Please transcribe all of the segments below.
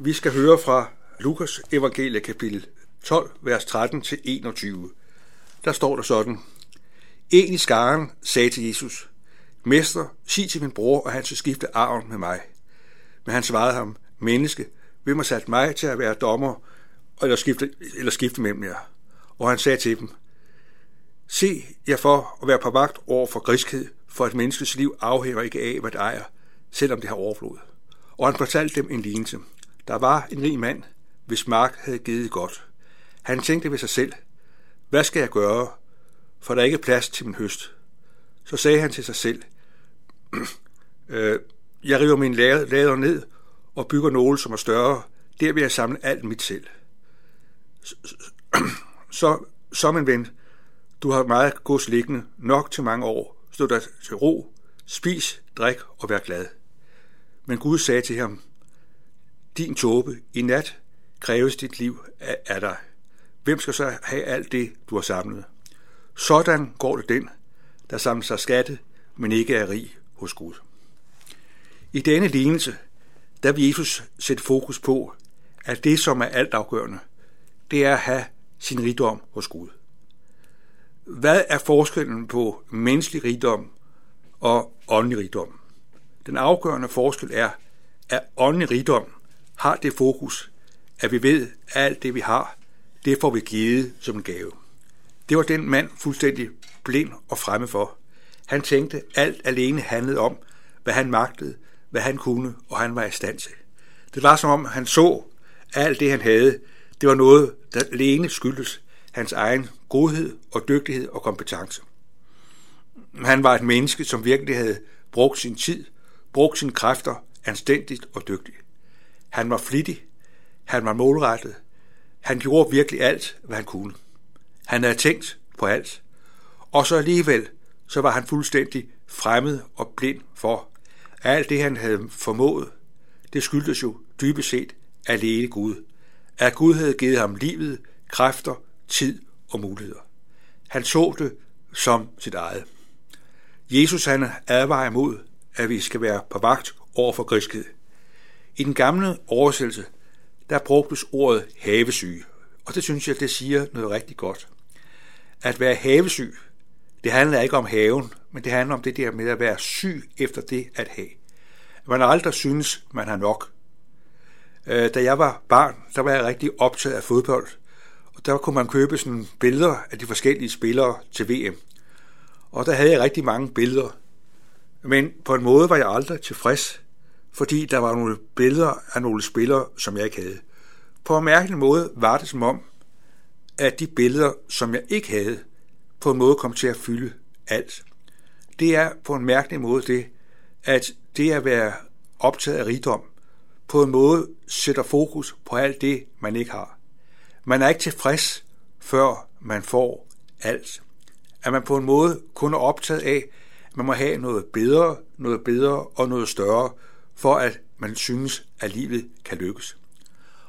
Vi skal høre fra Lukas evangelie kapitel 12, vers 13-21. Der står der sådan. En i skaren sagde til Jesus, Mester, sig til min bror, at han skal skifte arven med mig. Men han svarede ham, menneske, hvem har sat mig til at være dommer, eller skifte, eller skifte mellem jer? Og han sagde til dem, Se jeg for at være på vagt over for griskhed, for et menneskes liv afhænger ikke af, hvad det ejer, selvom det har overflod. Og han fortalte dem en lignelse. Der var en rig mand, hvis mark havde givet godt. Han tænkte ved sig selv, hvad skal jeg gøre, for der er ikke plads til min høst. Så sagde han til sig selv, øh, jeg river min lader ned og bygger nogle, som er større. Der vil jeg samle alt mit selv. Så, som en ven, du har meget gods liggende, nok til mange år. Stå dig til ro, spis, drik og vær glad. Men Gud sagde til ham, din tåbe, i nat kræves dit liv af dig. Hvem skal så have alt det, du har samlet? Sådan går det den, der samler sig skatte, men ikke er rig hos Gud. I denne lignelse, der vil Jesus sætte fokus på, at det, som er altafgørende, det er at have sin rigdom hos Gud. Hvad er forskellen på menneskelig rigdom og åndelig rigdom? Den afgørende forskel er, at åndelig rigdom har det fokus, at vi ved, at alt det, vi har, det får vi givet som en gave. Det var den mand fuldstændig blind og fremme for. Han tænkte, alt alene handlede om, hvad han magtede, hvad han kunne, og han var i stand til. Det var som om, han så, at alt det, han havde, det var noget, der alene skyldes hans egen godhed og dygtighed og kompetence. Han var et menneske, som virkelig havde brugt sin tid, brugt sine kræfter anstændigt og dygtigt. Han var flittig, han var målrettet, han gjorde virkelig alt, hvad han kunne. Han havde tænkt på alt, og så alligevel, så var han fuldstændig fremmed og blind for, at alt det, han havde formået, det skyldtes jo dybest set alene Gud. At Gud havde givet ham livet, kræfter, tid og muligheder. Han så det som sit eget. Jesus han advarer imod, at vi skal være på vagt over for griskhed. I den gamle oversættelse, der brugtes ordet havesyge, og det synes jeg, det siger noget rigtig godt. At være havesyg, det handler ikke om haven, men det handler om det der med at være syg efter det at have. Man aldrig synes, man har nok. Øh, da jeg var barn, der var jeg rigtig optaget af fodbold, og der kunne man købe sådan billeder af de forskellige spillere til VM. Og der havde jeg rigtig mange billeder. Men på en måde var jeg aldrig tilfreds, fordi der var nogle billeder af nogle spillere, som jeg ikke havde. På en mærkelig måde var det som om, at de billeder, som jeg ikke havde, på en måde kom til at fylde alt. Det er på en mærkelig måde det, at det at være optaget af rigdom, på en måde sætter fokus på alt det, man ikke har. Man er ikke tilfreds, før man får alt. At man på en måde kun er optaget af, at man må have noget bedre, noget bedre og noget større, for at man synes, at livet kan lykkes.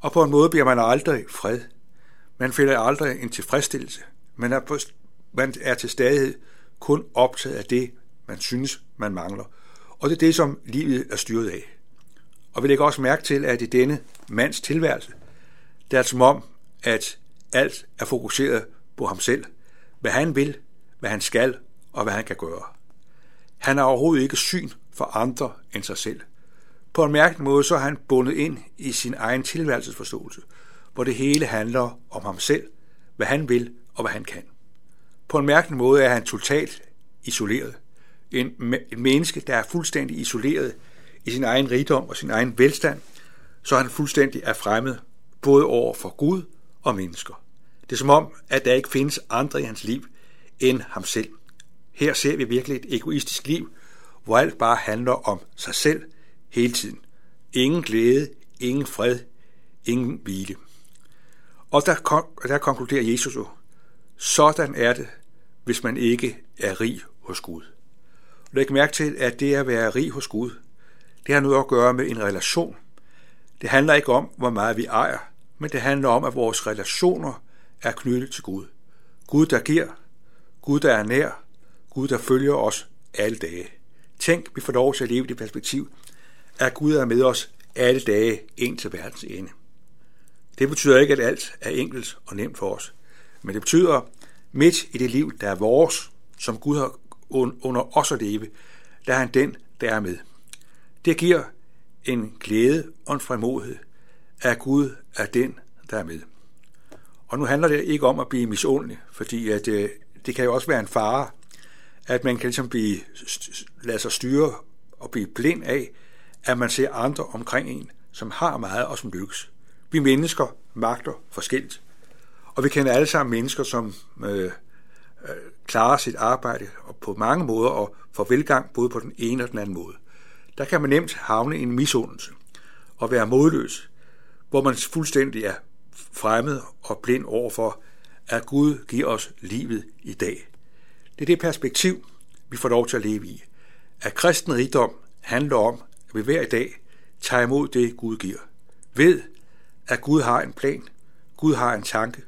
Og på en måde bliver man aldrig fred. Man finder aldrig en tilfredsstillelse. Man er, på, man er til stadighed kun optaget af det, man synes, man mangler. Og det er det, som livet er styret af. Og vi lægger også mærke til, at i denne mands tilværelse, det er som om, at alt er fokuseret på ham selv, hvad han vil, hvad han skal og hvad han kan gøre. Han har overhovedet ikke syn for andre end sig selv. På en mærkelig måde så er han bundet ind i sin egen tilværelsesforståelse, hvor det hele handler om ham selv, hvad han vil og hvad han kan. På en mærkelig måde er han totalt isoleret. En, en menneske, der er fuldstændig isoleret i sin egen rigdom og sin egen velstand, så han fuldstændig er fremmed både over for Gud og mennesker. Det er som om, at der ikke findes andre i hans liv end ham selv. Her ser vi virkelig et egoistisk liv, hvor alt bare handler om sig selv hele tiden. Ingen glæde, ingen fred, ingen hvile. Og der, der konkluderer Jesus jo, sådan er det, hvis man ikke er rig hos Gud. Læg mærke til, at det at være rig hos Gud, det har noget at gøre med en relation. Det handler ikke om, hvor meget vi ejer, men det handler om, at vores relationer er knyttet til Gud. Gud, der giver, Gud, der er nær, Gud, der følger os alle dage. Tænk, vi får lov til at leve i det perspektiv, at Gud er med os alle dage ind til verdens ende. Det betyder ikke, at alt er enkelt og nemt for os, men det betyder, midt i det liv, der er vores, som Gud har under os at leve, der er han den, der er med. Det giver en glæde og en frimodighed, at Gud er den, der er med. Og nu handler det ikke om at blive misundelig, fordi at, øh, det kan jo også være en fare, at man kan ligesom blive, lade sig styre og blive blind af, at man ser andre omkring en, som har meget og som lykkes. Vi mennesker magter forskelligt. Og vi kender alle sammen mennesker, som øh, øh, klarer sit arbejde og på mange måder og får velgang både på den ene og den anden måde. Der kan man nemt havne i en misundelse og være modløs, hvor man fuldstændig er fremmed og blind overfor, at Gud giver os livet i dag. Det er det perspektiv, vi får lov til at leve i. At kristen rigdom handler om, at vi hver dag tager imod det, Gud giver. Ved, at Gud har en plan, Gud har en tanke,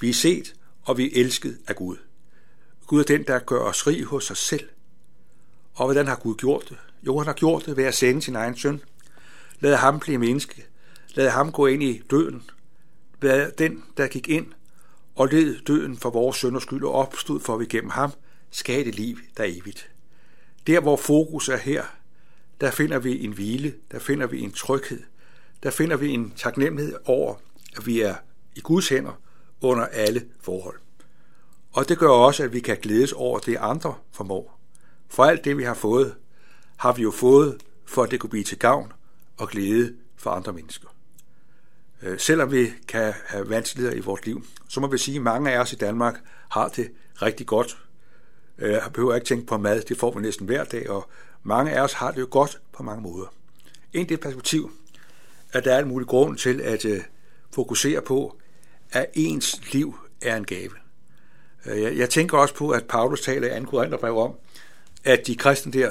vi er set, og vi er elsket af Gud. Gud er den, der gør os rig hos sig selv. Og hvordan har Gud gjort det? Jo, han har gjort det ved at sende sin egen søn. Lad ham blive menneske. Lad ham gå ind i døden. Lad den, der gik ind og led døden for vores sønders skyld og opstod for, at vi gennem ham skal det liv, der er evigt. Der, hvor fokus er her, der finder vi en hvile, der finder vi en tryghed, der finder vi en taknemmelighed over, at vi er i Guds hænder under alle forhold. Og det gør også, at vi kan glædes over det, andre formår. For alt det, vi har fået, har vi jo fået, for at det kunne blive til gavn og glæde for andre mennesker. Øh, selvom vi kan have vanskeligheder i vores liv, så må vi sige, at mange af os i Danmark har det rigtig godt. Øh, jeg behøver ikke tænke på mad, det får vi næsten hver dag, og mange af os har det jo godt på mange måder. En det perspektiv, at der er en mulig grund til at øh, fokusere på, at ens liv er en gave. Øh, jeg tænker også på, at Paulus taler i 2. Korintherbrev om, at de kristne der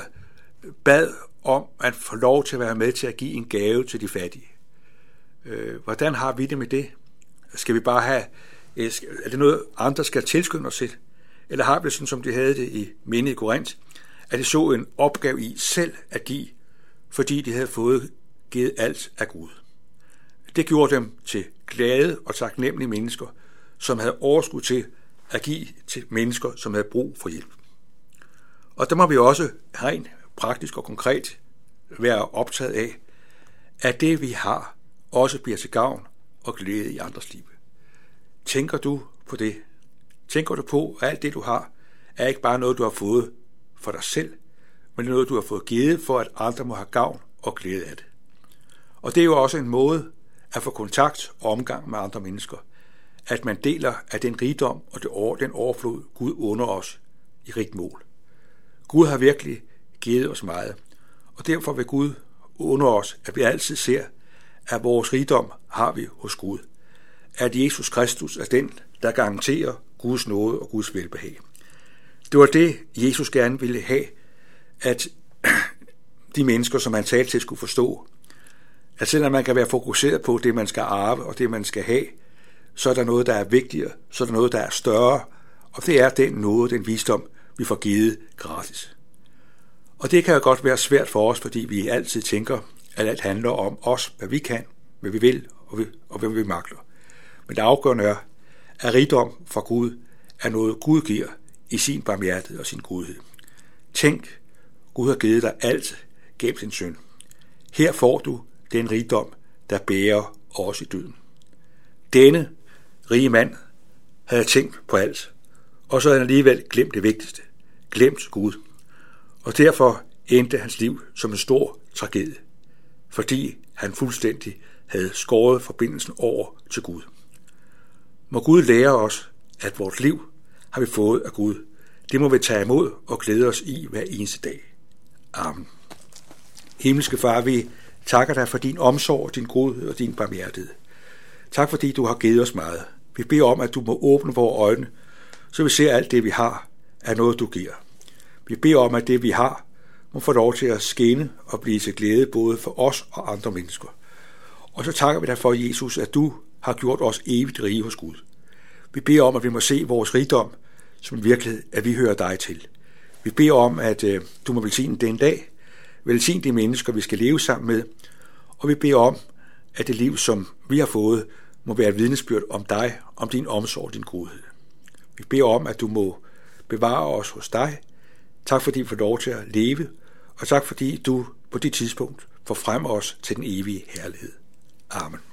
bad om at få lov til at være med til at give en gave til de fattige. Øh, hvordan har vi det med det? Skal vi bare have, øh, er det noget, andre skal tilskynde os til? Eller har vi det sådan, som de havde det i minde i Korinth, at de så en opgave i selv at give, fordi de havde fået givet alt af Gud. Det gjorde dem til glade og taknemmelige mennesker, som havde overskud til at give til mennesker, som havde brug for hjælp. Og der må vi også rent praktisk og konkret være optaget af, at det vi har, også bliver til gavn og glæde i andres liv. Tænker du på det? Tænker du på, at alt det du har, er ikke bare noget, du har fået for dig selv, men det er noget, du har fået givet for, at andre må have gavn og glæde af det. Og det er jo også en måde at få kontakt og omgang med andre mennesker, at man deler af den rigdom og det over, den overflod, Gud under os i rigt mål. Gud har virkelig givet os meget, og derfor vil Gud under os, at vi altid ser, at vores rigdom har vi hos Gud. At Jesus Kristus er den, der garanterer Guds nåde og Guds velbehag. Det var det, Jesus gerne ville have, at de mennesker, som han talte til, skulle forstå. At selvom man kan være fokuseret på det, man skal arve og det, man skal have, så er der noget, der er vigtigere, så er der noget, der er større, og det er den nåde, den visdom, vi får givet gratis. Og det kan jo godt være svært for os, fordi vi altid tænker, at alt handler om os, hvad vi kan, hvad vi vil og, vi, og hvad vi magter. Men det afgørende er, at rigdom fra Gud er noget, Gud giver i sin barmhjertighed og sin godhed. Tænk, Gud har givet dig alt gennem sin søn. Her får du den rigdom, der bærer os i døden. Denne rige mand havde tænkt på alt, og så havde han alligevel glemt det vigtigste. Glemt Gud. Og derfor endte hans liv som en stor tragedie, fordi han fuldstændig havde skåret forbindelsen over til Gud. Må Gud lære os, at vores liv har vi fået af Gud. Det må vi tage imod og glæde os i hver eneste dag. Amen. Himmelske Far, vi takker dig for din omsorg, din godhed og din barmhjertighed. Tak fordi du har givet os meget. Vi beder om, at du må åbne vores øjne, så vi ser alt det, vi har, er noget, du giver. Vi beder om, at det, vi har, må få lov til at skinne og blive til glæde både for os og andre mennesker. Og så takker vi dig for, Jesus, at du har gjort os evigt rige hos Gud. Vi beder om, at vi må se vores rigdom som en virkelighed, at vi hører dig til. Vi beder om, at øh, du må velsigne den dag, velsigne de mennesker, vi skal leve sammen med, og vi beder om, at det liv, som vi har fået, må være et vidnesbyrd om dig, om din omsorg og din godhed. Vi beder om, at du må bevare os hos dig. Tak fordi vi får lov til at leve, og tak fordi du på det tidspunkt får frem os til den evige herlighed. Amen.